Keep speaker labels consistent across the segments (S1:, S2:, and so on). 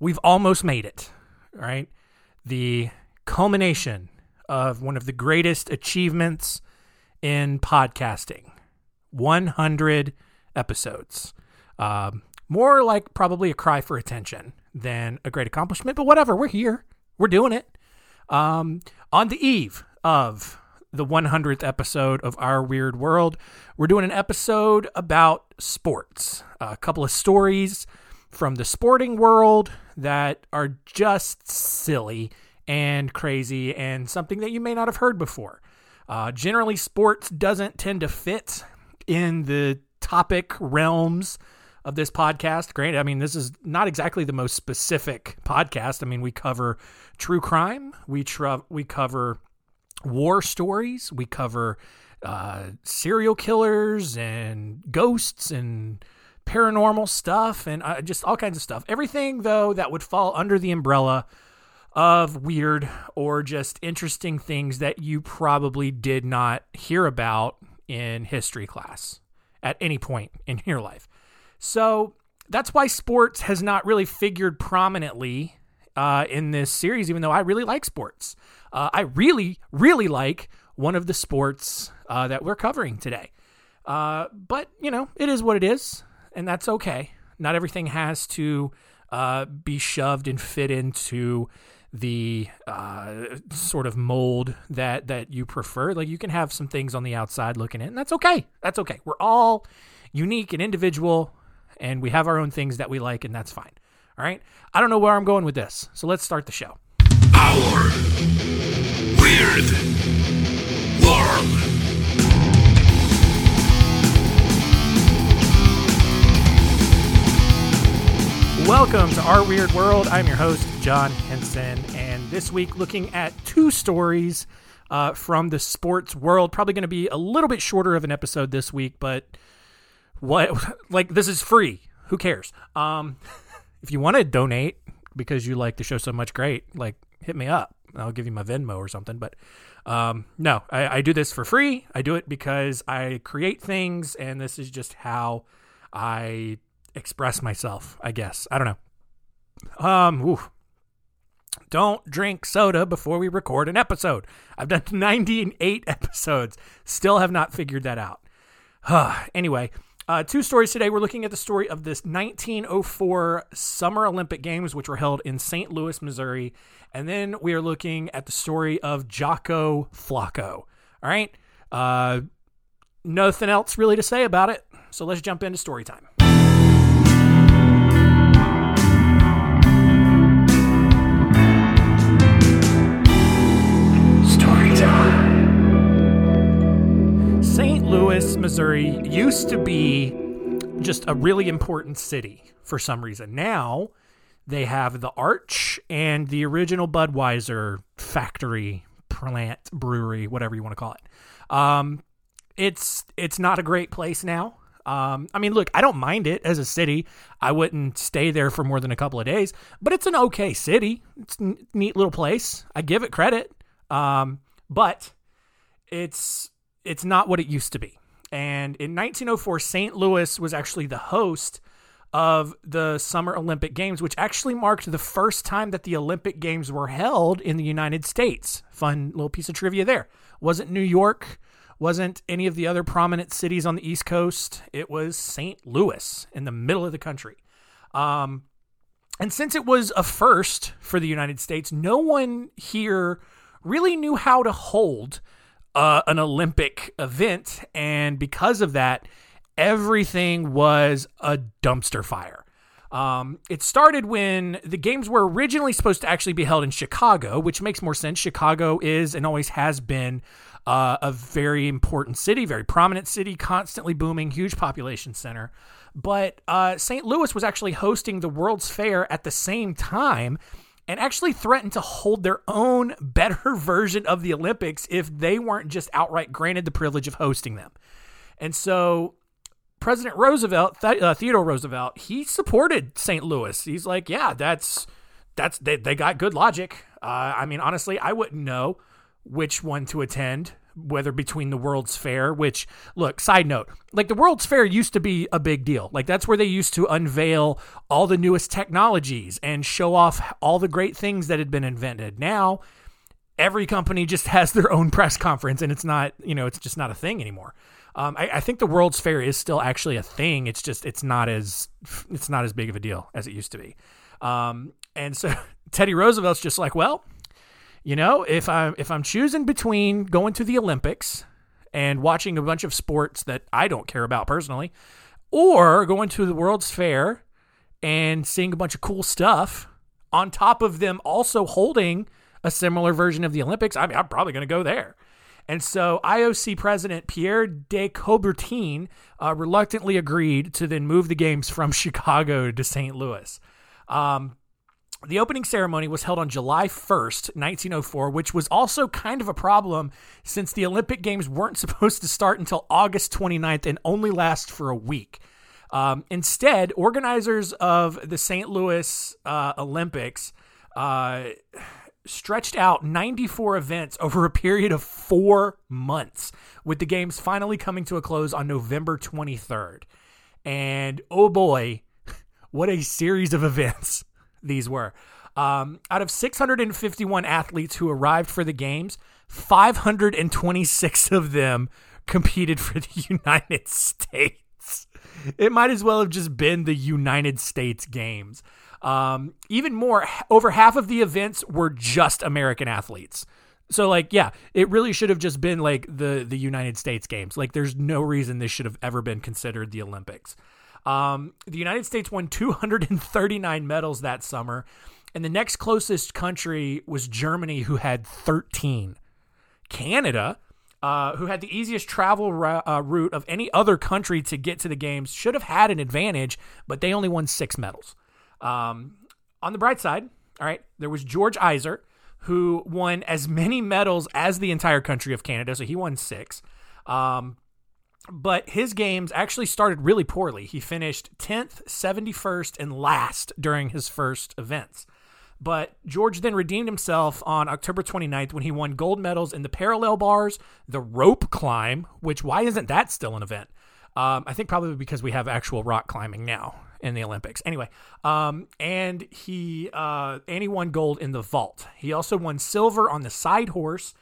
S1: we've almost made it, right? The culmination of one of the greatest achievements in podcasting 100 episodes. Um, more like probably a cry for attention than a great accomplishment, but whatever. We're here, we're doing it. Um, on the eve of the 100th episode of Our Weird World, we're doing an episode about sports, a couple of stories from the sporting world that are just silly and crazy and something that you may not have heard before. Uh, generally, sports doesn't tend to fit in the topic realms of this podcast. Granted, I mean, this is not exactly the most specific podcast. I mean, we cover true crime, we, tr- we cover war stories, we cover uh, serial killers and ghosts and paranormal stuff and uh, just all kinds of stuff. Everything, though, that would fall under the umbrella of weird or just interesting things that you probably did not hear about in history class at any point in your life. So that's why sports has not really figured prominently uh, in this series, even though I really like sports. Uh, I really, really like one of the sports uh, that we're covering today. Uh, but, you know, it is what it is, and that's okay. Not everything has to uh, be shoved and fit into the uh, sort of mold that that you prefer. Like you can have some things on the outside looking in, and that's okay. That's okay. We're all unique and individual, and we have our own things that we like, and that's fine. All right. I don't know where I'm going with this, so let's start the show.
S2: Our weird
S1: Welcome to Our Weird World. I'm your host, John Hinson, and this week looking at two stories uh, from the sports world. Probably going to be a little bit shorter of an episode this week, but what, like, this is free. Who cares? Um, if you want to donate because you like the show so much, great. Like, hit me up. I'll give you my Venmo or something. But um, no, I, I do this for free. I do it because I create things, and this is just how I express myself, I guess. I don't know. Um, oof. Don't drink soda before we record an episode. I've done 98 episodes, still have not figured that out. anyway, uh, two stories today. We're looking at the story of this 1904 Summer Olympic Games, which were held in St. Louis, Missouri. And then we are looking at the story of Jocko Flocko. All right. Uh, nothing else really to say about it. So let's jump into story time. Louis, Missouri used to be just a really important city for some reason. Now they have the Arch and the original Budweiser factory, plant, brewery, whatever you want to call it. Um, it's it's not a great place now. Um, I mean, look, I don't mind it as a city. I wouldn't stay there for more than a couple of days, but it's an okay city. It's a neat little place. I give it credit. Um, but it's it's not what it used to be. And in 1904, St. Louis was actually the host of the Summer Olympic Games, which actually marked the first time that the Olympic Games were held in the United States. Fun little piece of trivia there. Wasn't New York, wasn't any of the other prominent cities on the East Coast. It was St. Louis in the middle of the country. Um, and since it was a first for the United States, no one here really knew how to hold uh, an Olympic event. And because of that, everything was a dumpster fire. Um, it started when the games were originally supposed to actually be held in Chicago, which makes more sense. Chicago is and always has been uh, a very important city, very prominent city, constantly booming, huge population center. But uh, St. Louis was actually hosting the World's Fair at the same time and actually threatened to hold their own better version of the Olympics if they weren't just outright granted the privilege of hosting them. And so President Roosevelt, Th- uh, Theodore Roosevelt, he supported St. Louis. He's like, yeah, that's that's they, they got good logic. Uh, I mean, honestly, I wouldn't know which one to attend, whether between the World's Fair, which, look, side note, like the World's Fair used to be a big deal. Like that's where they used to unveil all the newest technologies and show off all the great things that had been invented. Now, every company just has their own press conference and it's not, you know, it's just not a thing anymore. Um, I, I think the World's Fair is still actually a thing. It's just it's not as it's not as big of a deal as it used to be. Um, and so Teddy Roosevelt's just like, well, you know, if I'm if I'm choosing between going to the Olympics and watching a bunch of sports that I don't care about personally, or going to the World's Fair and seeing a bunch of cool stuff, on top of them also holding a similar version of the Olympics, I mean, I'm probably going to go there. And so IOC President Pierre de Coubertin uh, reluctantly agreed to then move the games from Chicago to St. Louis. Um, the opening ceremony was held on July 1st, 1904, which was also kind of a problem since the Olympic Games weren't supposed to start until August 29th and only last for a week. Um, instead, organizers of the St. Louis uh, Olympics uh, stretched out 94 events over a period of four months, with the games finally coming to a close on November 23rd. And oh boy, what a series of events these were. Um, out of 651 athletes who arrived for the games, 526 of them competed for the United States. It might as well have just been the United States Games. Um, even more, over half of the events were just American athletes. So like, yeah, it really should have just been like the the United States Games. Like, there's no reason this should have ever been considered the Olympics. Um, the United States won 239 medals that summer, and the next closest country was Germany, who had 13. Canada, uh, who had the easiest travel ra- uh, route of any other country to get to the games, should have had an advantage, but they only won six medals. Um, on the bright side, all right, there was George Eyser, who won as many medals as the entire country of Canada, so he won six. Um, but his games actually started really poorly. He finished 10th, 71st, and last during his first events. But George then redeemed himself on October 29th when he won gold medals in the parallel bars, the rope climb, which why isn't that still an event? Um, I think probably because we have actual rock climbing now in the Olympics. Anyway, um, and he uh, and he won gold in the vault. He also won silver on the side horse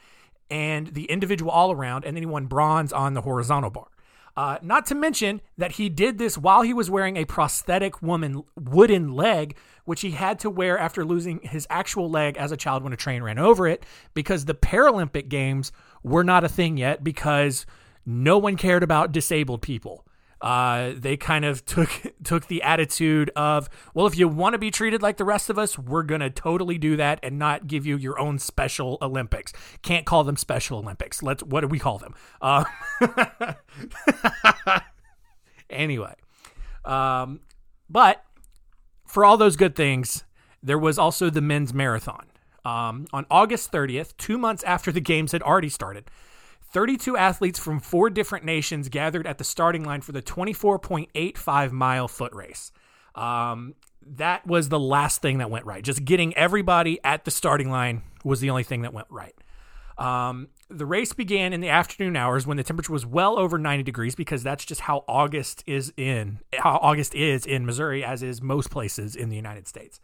S1: and the individual all around, and then he won bronze on the horizontal bar. Uh, not to mention that he did this while he was wearing a prosthetic woman wooden leg, which he had to wear after losing his actual leg as a child when a train ran over it, because the Paralympic Games were not a thing yet because no one cared about disabled people. Uh, they kind of took took the attitude of, well, if you want to be treated like the rest of us, we're gonna totally do that and not give you your own special Olympics. Can't call them Special Olympics. Let's what do we call them? Uh, anyway, um, but for all those good things, there was also the men's marathon. Um, on August 30th, two months after the games had already started, 32 athletes from four different nations gathered at the starting line for the 24.85 mile foot race. Um, that was the last thing that went right. Just getting everybody at the starting line was the only thing that went right. Um, the race began in the afternoon hours when the temperature was well over 90 degrees because that's just how August is in how August is in Missouri as is most places in the United States.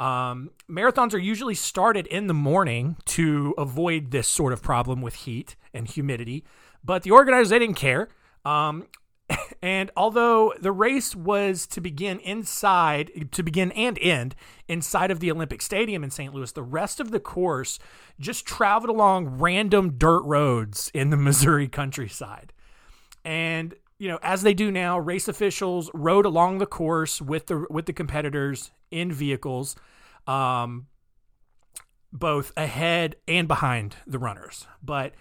S1: Um, marathons are usually started in the morning to avoid this sort of problem with heat and humidity, but the organizers they didn't care. Um, and although the race was to begin inside, to begin and end inside of the Olympic Stadium in St. Louis, the rest of the course just traveled along random dirt roads in the Missouri countryside. And you know, as they do now, race officials rode along the course with the with the competitors in vehicles, um, both ahead and behind the runners. But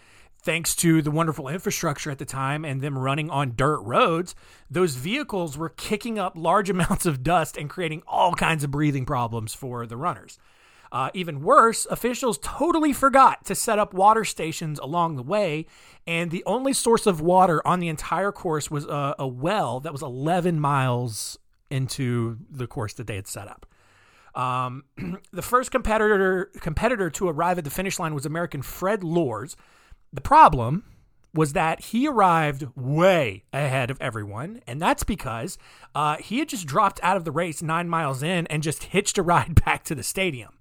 S1: thanks to the wonderful infrastructure at the time and them running on dirt roads, those vehicles were kicking up large amounts of dust and creating all kinds of breathing problems for the runners. Uh, even worse, officials totally forgot to set up water stations along the way, and the only source of water on the entire course was a, a well that was 11 miles into the course that they had set up. Um, the first competitor competitor to arrive at the finish line was American Fred Lorz. The problem was that he arrived way ahead of everyone, and that's because uh, he had just dropped out of the race nine miles in and just hitched a ride back to the stadium.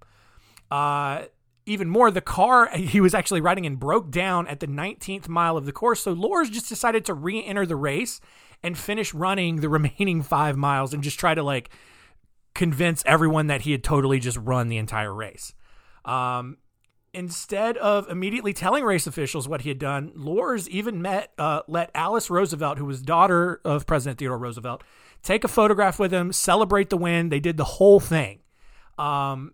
S1: Uh, even more, the car he was actually riding in broke down at the 19th mile of the course, so Lorz just decided to re enter the race and finish running the remaining five miles and just try to like convince everyone that he had totally just run the entire race. Um, instead of immediately telling race officials what he had done, Lorz even met uh, let Alice Roosevelt, who was daughter of President Theodore Roosevelt, take a photograph with him, celebrate the win. They did the whole thing. Um,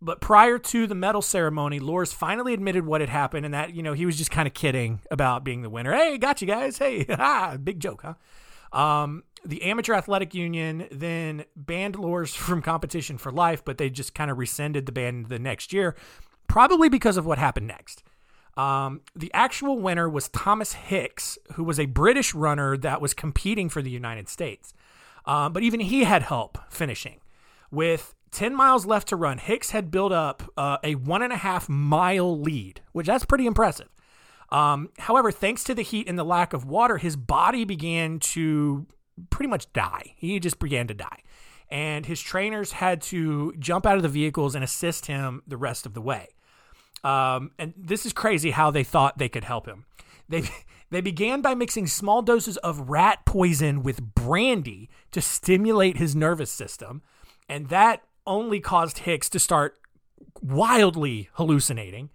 S1: but prior to the medal ceremony, Lorz finally admitted what had happened and that, you know, he was just kind of kidding about being the winner. Hey, got you guys. Hey, big joke, huh? Um, the Amateur Athletic Union then banned Lorz from competition for life, but they just kind of rescinded the ban the next year, probably because of what happened next. Um, the actual winner was Thomas Hicks, who was a British runner that was competing for the United States. Um, but even he had help finishing. With 10 miles left to run, Hicks had built up uh, a one and a half mile lead, which that's pretty impressive. Um, however, thanks to the heat and the lack of water, his body began to pretty much die. He just began to die. And his trainers had to jump out of the vehicles and assist him the rest of the way. Um, and this is crazy how they thought they could help him. They they began by mixing small doses of rat poison with brandy to stimulate his nervous system, and that only caused Hicks to start wildly hallucinating.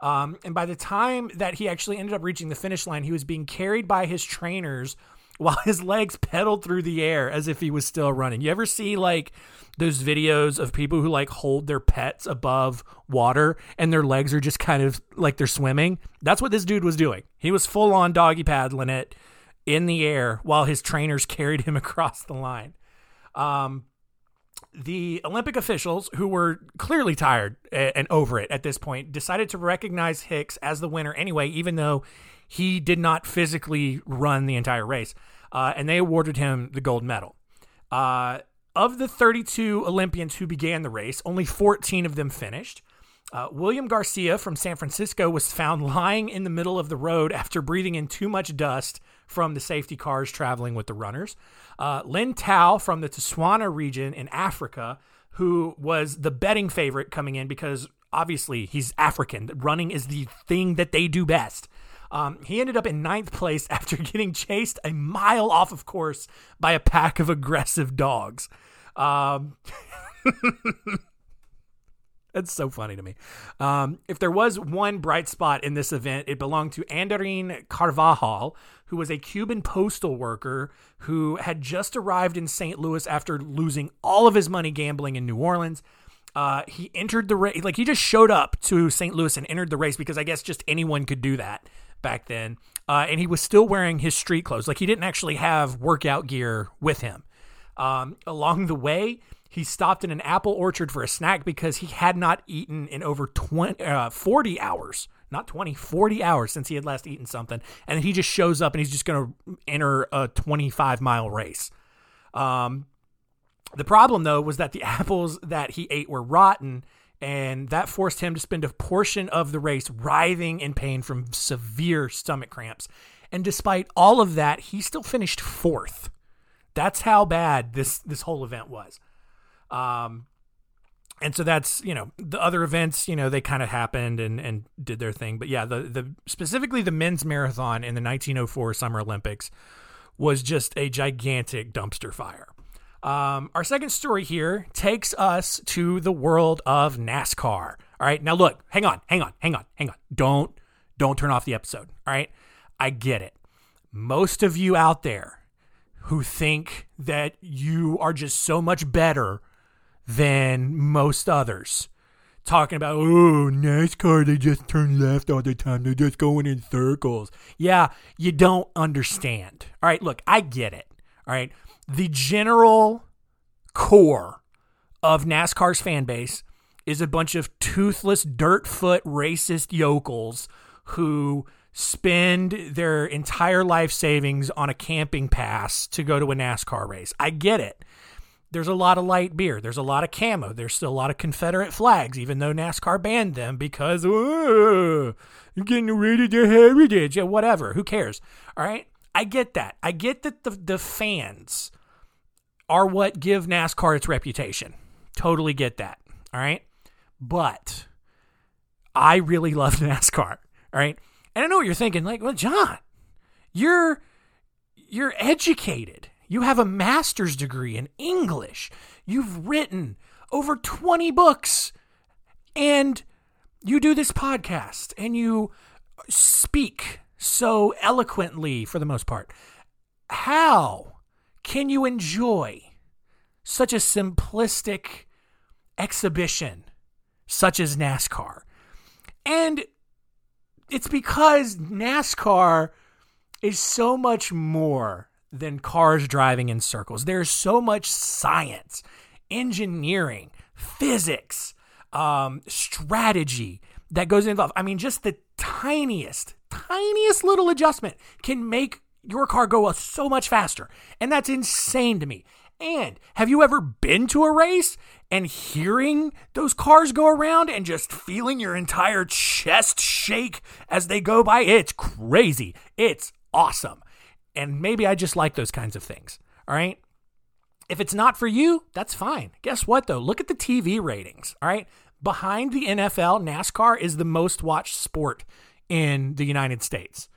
S1: Um, and by the time that he actually ended up reaching the finish line, he was being carried by his trainers while his legs pedaled through the air as if he was still running. You ever see like those videos of people who like hold their pets above water and their legs are just kind of like they're swimming? That's what this dude was doing. He was full on doggy paddling it in the air while his trainers carried him across the line. Um, the Olympic officials, who were clearly tired and over it at this point, decided to recognize Hicks as the winner anyway, even though he did not physically run the entire race. Uh, and they awarded him the gold medal. Uh, of the 32 Olympians who began the race, only 14 of them finished. Uh, William Garcia from San Francisco was found lying in the middle of the road after breathing in too much dust from the safety cars traveling with the runners. Uh, Len Tau from the Tswana region in Africa, who was the betting favorite coming in because obviously he's African. Running is the thing that they do best. Um, he ended up in ninth place after getting chased a mile off of course by a pack of aggressive dogs. Um, That's so funny to me. Um, if there was one bright spot in this event, it belonged to Andarín Carvajal, who was a Cuban postal worker who had just arrived in St. Louis after losing all of his money gambling in New Orleans. Uh, he entered the race, like he just showed up to St. Louis and entered the race because I guess just anyone could do that back then. Uh, and he was still wearing his street clothes. Like he didn't actually have workout gear with him. Um, along the way, he stopped in an apple orchard for a snack because he had not eaten in over 20, uh, 40 hours. Not 20, 40 hours since he had last eaten something. And he just shows up and he's just going to enter a 25 mile race. Um, the problem, though, was that the apples that he ate were rotten, and that forced him to spend a portion of the race writhing in pain from severe stomach cramps. And despite all of that, he still finished fourth. That's how bad this this whole event was. Um, and so that's you know the other events you know they kind of happened and and did their thing. But yeah the the specifically the men's marathon in the 1904 summer olympics was just a gigantic dumpster fire. Um, our second story here takes us to the world of nascar. All right. Now look hang on hang on hang on hang on. Don't don't turn off the episode. All right. I get it. Most of you out there who think that you are just so much better than most others. Talking about, oh, NASCAR, they just turn left all the time. They're just going in circles. Yeah, you don't understand. All right, look, I get it. All right. The general core of NASCAR's fan base is a bunch of toothless, dirt foot, racist yokels who spend their entire life savings on a camping pass to go to a NASCAR race. I get it there's a lot of light beer. There's a lot of camo. There's still a lot of Confederate flags, even though NASCAR banned them because you're getting rid of their heritage. Yeah, whatever. Who cares? All right. I get that. I get that the, the fans are what give NASCAR its reputation. Totally get that. All right. But I really love NASCAR. All right. And I know what you're thinking, like, well, John, you're you're educated. You have a master's degree in English. You've written over 20 books. And you do this podcast and you speak so eloquently for the most part. How can you enjoy such a simplistic exhibition such as NASCAR? And it's because NASCAR is so much more than cars driving in circles. There's so much science, engineering, physics, um, strategy that goes involved. I mean, just the tiniest, tiniest little adjustment can make your car go so much faster. And that's insane to me. And have you ever been to a race and hearing those cars go around and just feeling your entire chest shake as they go by? It's crazy. It's awesome. And maybe I just like those kinds of things. All right. If it's not for you, that's fine. Guess what, though? Look at the TV ratings. All right. Behind the NFL, NASCAR is the most watched sport in the United States.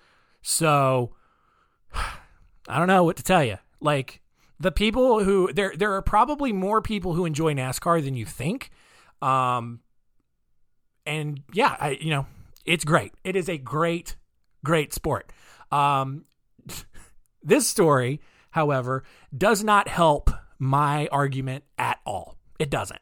S1: So I don't know what to tell you. Like, the people who there there are probably more people who enjoy NASCAR than you think. Um and yeah, I you know, it's great. It is a great great sport. Um this story, however, does not help my argument at all. It doesn't.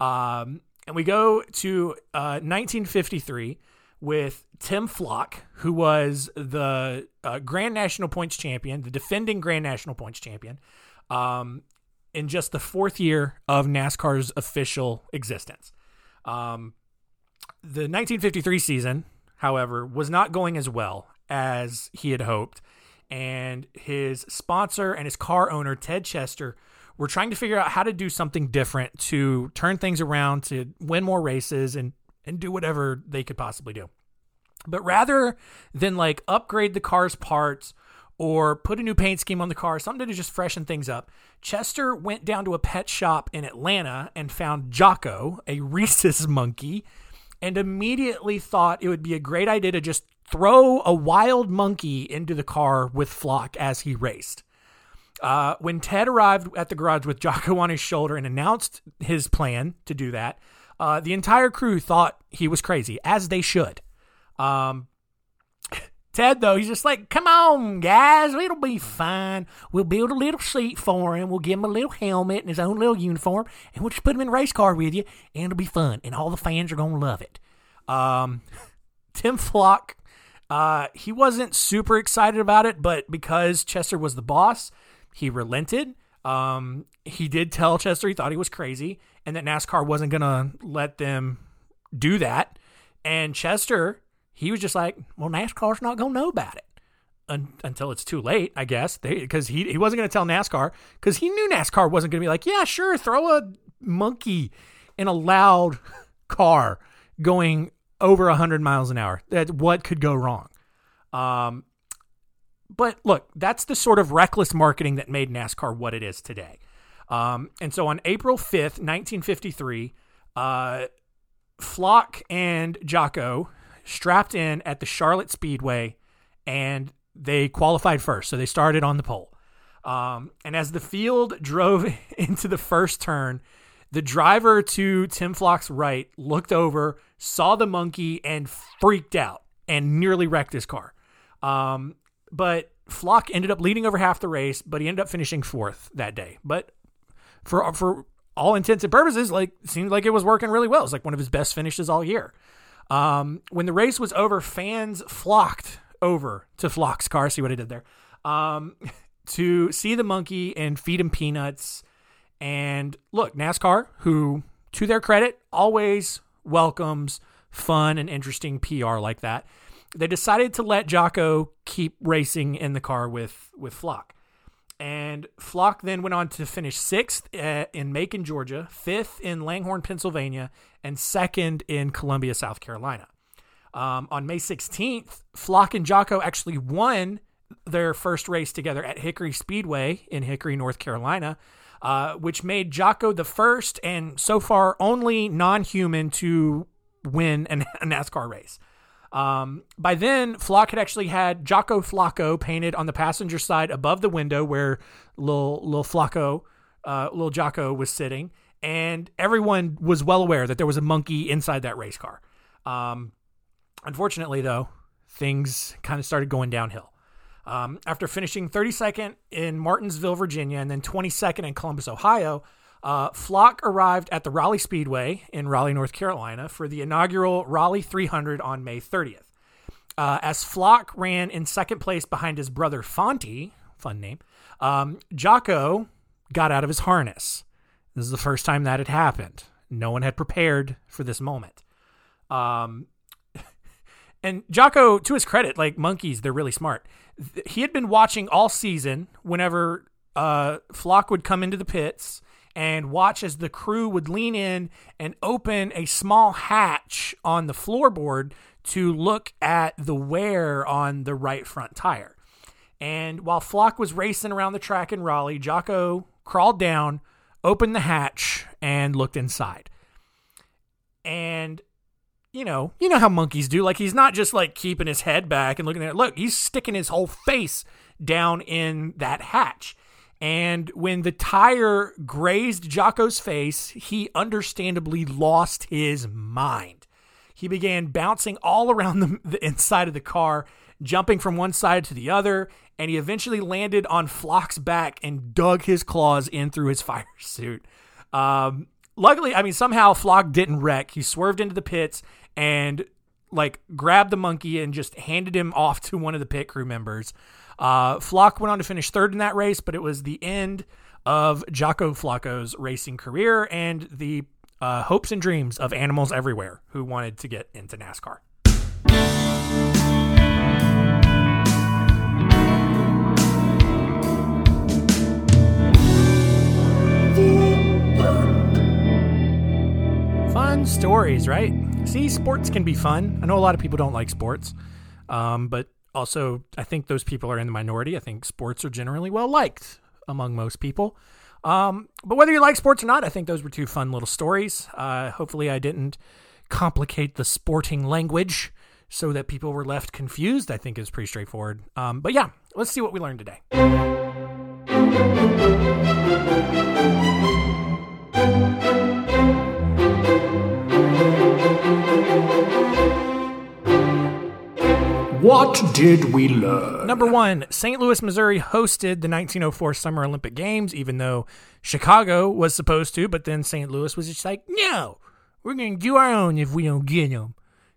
S1: Um and we go to uh 1953 with Tim Flock, who was the uh, Grand National Points champion, the defending Grand National Points champion um, in just the fourth year of NASCAR's official existence. Um, the 1953 season, however, was not going as well as he had hoped. And his sponsor and his car owner, Ted Chester, were trying to figure out how to do something different to turn things around, to win more races, and, and do whatever they could possibly do. But rather than like upgrade the car's parts or put a new paint scheme on the car, something to just freshen things up. Chester went down to a pet shop in Atlanta and found Jocko, a rhesus monkey, and immediately thought it would be a great idea to just throw a wild monkey into the car with Flock as he raced. Uh, when Ted arrived at the garage with Jocko on his shoulder and announced his plan to do that, uh, the entire crew thought he was crazy, as they should. Um, Ted, though, he's just like, come on, guys, it'll be fine. We'll build a little seat for him. We'll give him a little helmet and his own little uniform, and we'll just put him in a race car with you, and it'll be fun. And all the fans are going to love it. Um, Tim Flock, uh, he wasn't super excited about it, but because Chester was the boss, he relented. Um, he did tell Chester he thought he was crazy and that NASCAR wasn't going to let them do that. And Chester he was just like, well, NASCAR's not going to know about it Un- until it's too late, I guess. Because he, he wasn't going to tell NASCAR because he knew NASCAR wasn't going to be like, yeah, sure, throw a monkey in a loud car going over 100 miles an hour. That What could go wrong? Um, but look, that's the sort of reckless marketing that made NASCAR what it is today. Um, and so on April 5th, 1953, uh, Flock and Jocko, strapped in at the Charlotte Speedway, and they qualified first. So they started on the pole. Um, and as the field drove into the first turn, the driver to Tim Flock's right looked over, saw the monkey, and freaked out and nearly wrecked his car. Um, but Flock ended up leading over half the race, but he ended up finishing fourth that day. But for for all intents and purposes, like seemed like it was working really well. It's like one of his best finishes all year. Um, when the race was over, fans flocked over to Flock's car. See what I did there? Um, to see the monkey and feed him peanuts. And look, NASCAR, who to their credit always welcomes fun and interesting PR like that, they decided to let Jocko keep racing in the car with with Flock. And Flock then went on to finish sixth uh, in Macon, Georgia, fifth in Langhorne, Pennsylvania, and second in Columbia, South Carolina. Um, on May 16th, Flock and Jocko actually won their first race together at Hickory Speedway in Hickory, North Carolina, uh, which made Jocko the first and so far only non human to win a NASCAR race. Um, by then, Flock had actually had Jocko Flocko painted on the passenger side above the window where little, little Flocko, uh, little Jocko was sitting. And everyone was well aware that there was a monkey inside that race car. Um, unfortunately, though, things kind of started going downhill. Um, after finishing 32nd in Martinsville, Virginia, and then 22nd in Columbus, Ohio, uh, Flock arrived at the Raleigh Speedway in Raleigh, North Carolina for the inaugural Raleigh 300 on May 30th. Uh, as Flock ran in second place behind his brother Fonty, fun name, um, Jocko got out of his harness. This is the first time that had happened. No one had prepared for this moment. Um, and Jocko, to his credit, like monkeys, they're really smart. He had been watching all season whenever uh, Flock would come into the pits and watch as the crew would lean in and open a small hatch on the floorboard to look at the wear on the right front tire. And while Flock was racing around the track in Raleigh, Jocko crawled down, opened the hatch, and looked inside. And you know, you know how monkeys do. Like he's not just like keeping his head back and looking at it. Look, he's sticking his whole face down in that hatch. And when the tire grazed Jocko's face, he understandably lost his mind. He began bouncing all around the, the, inside of the car, jumping from one side to the other, and he eventually landed on Flock's back and dug his claws in through his fire suit. Um, luckily, I mean, somehow Flock didn't wreck. He swerved into the pits and like grabbed the monkey and just handed him off to one of the pit crew members. Uh, Flock went on to finish third in that race, but it was the end of Jocko Flocko's racing career and the uh, hopes and dreams of animals everywhere who wanted to get into NASCAR. Fun stories, right? See, sports can be fun. I know a lot of people don't like sports, um, but also, I think those people are in the minority. I think sports are generally well liked among most people. Um, but whether you like sports or not, I think those were two fun little stories. Uh, hopefully, I didn't complicate the sporting language so that people were left confused. I think is pretty straightforward. Um, but yeah, let's see what we learned today.
S2: What did we learn?
S1: Number one, St. Louis, Missouri hosted the 1904 Summer Olympic Games, even though Chicago was supposed to, but then St. Louis was just like, no, we're going to do our own if we don't get them.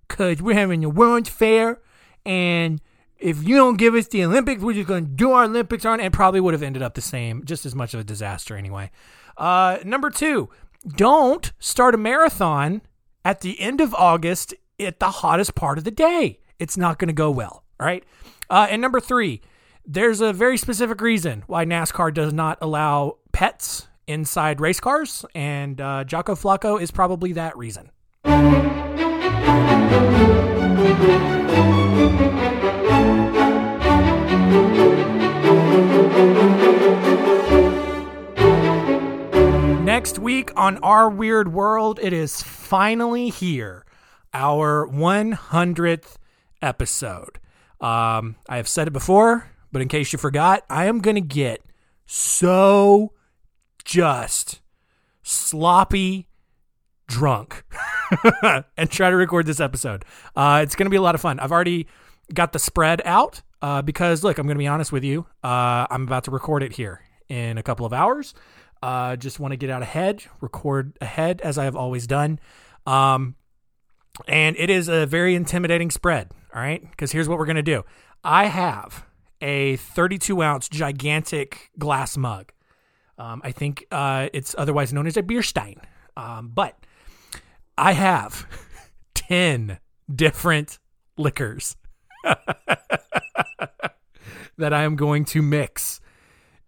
S1: Because we're having the World's Fair, and if you don't give us the Olympics, we're just going to do our Olympics on, and probably would have ended up the same, just as much of a disaster anyway. Uh, number two, don't start a marathon at the end of August at the hottest part of the day it's not going to go well. All right. Uh, and number three, there's a very specific reason why NASCAR does not allow pets inside race cars, and uh, Jocko Flocko is probably that reason. Next week on Our Weird World, it is finally here. Our 100th episode. Um, I have said it before, but in case you forgot, I am going to get so just sloppy drunk and try to record this episode. Uh, it's going to be a lot of fun. I've already got the spread out uh, because, look, I'm going to be honest with you. Uh, I'm about to record it here in a couple of hours. Uh, just want to get out ahead, record ahead as I have always done. Um, and it is a very intimidating spread. All right. Because here's what we're going to do I have a 32 ounce gigantic glass mug. Um, I think uh, it's otherwise known as a beer stein. Um, but I have 10 different liquors that I am going to mix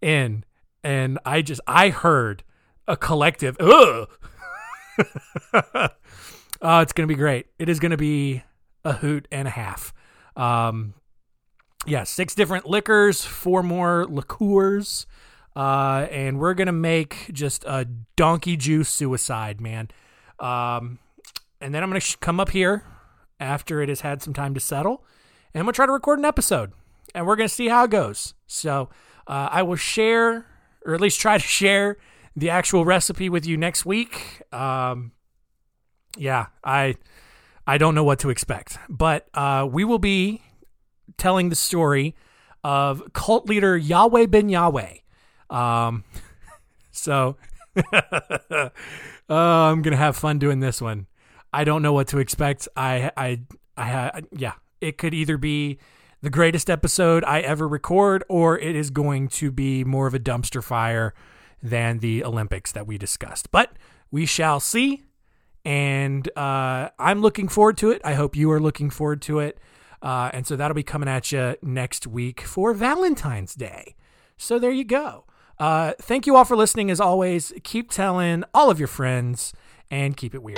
S1: in, and I just I heard a collective ugh. oh, it's gonna be great. It is gonna be a hoot and a half. Um, yeah, six different liquors, four more liqueurs, uh, and we're gonna make just a donkey juice suicide, man. Um, and then I'm gonna sh- come up here after it has had some time to settle, and I'm gonna try to record an episode, and we're gonna see how it goes. So uh, I will share, or at least try to share, the actual recipe with you next week. Um, yeah, I I don't know what to expect, but uh, we will be telling the story of cult leader Yahweh Ben Yahweh. Um, so uh, I'm gonna have fun doing this one. I don't know what to expect. I I I yeah, it could either be the greatest episode I ever record, or it is going to be more of a dumpster fire than the Olympics that we discussed. But we shall see. And uh, I'm looking forward to it. I hope you are looking forward to it. Uh, and so that'll be coming at you next week for Valentine's Day. So there you go. Uh, thank you all for listening. As always, keep telling all of your friends and keep it weird.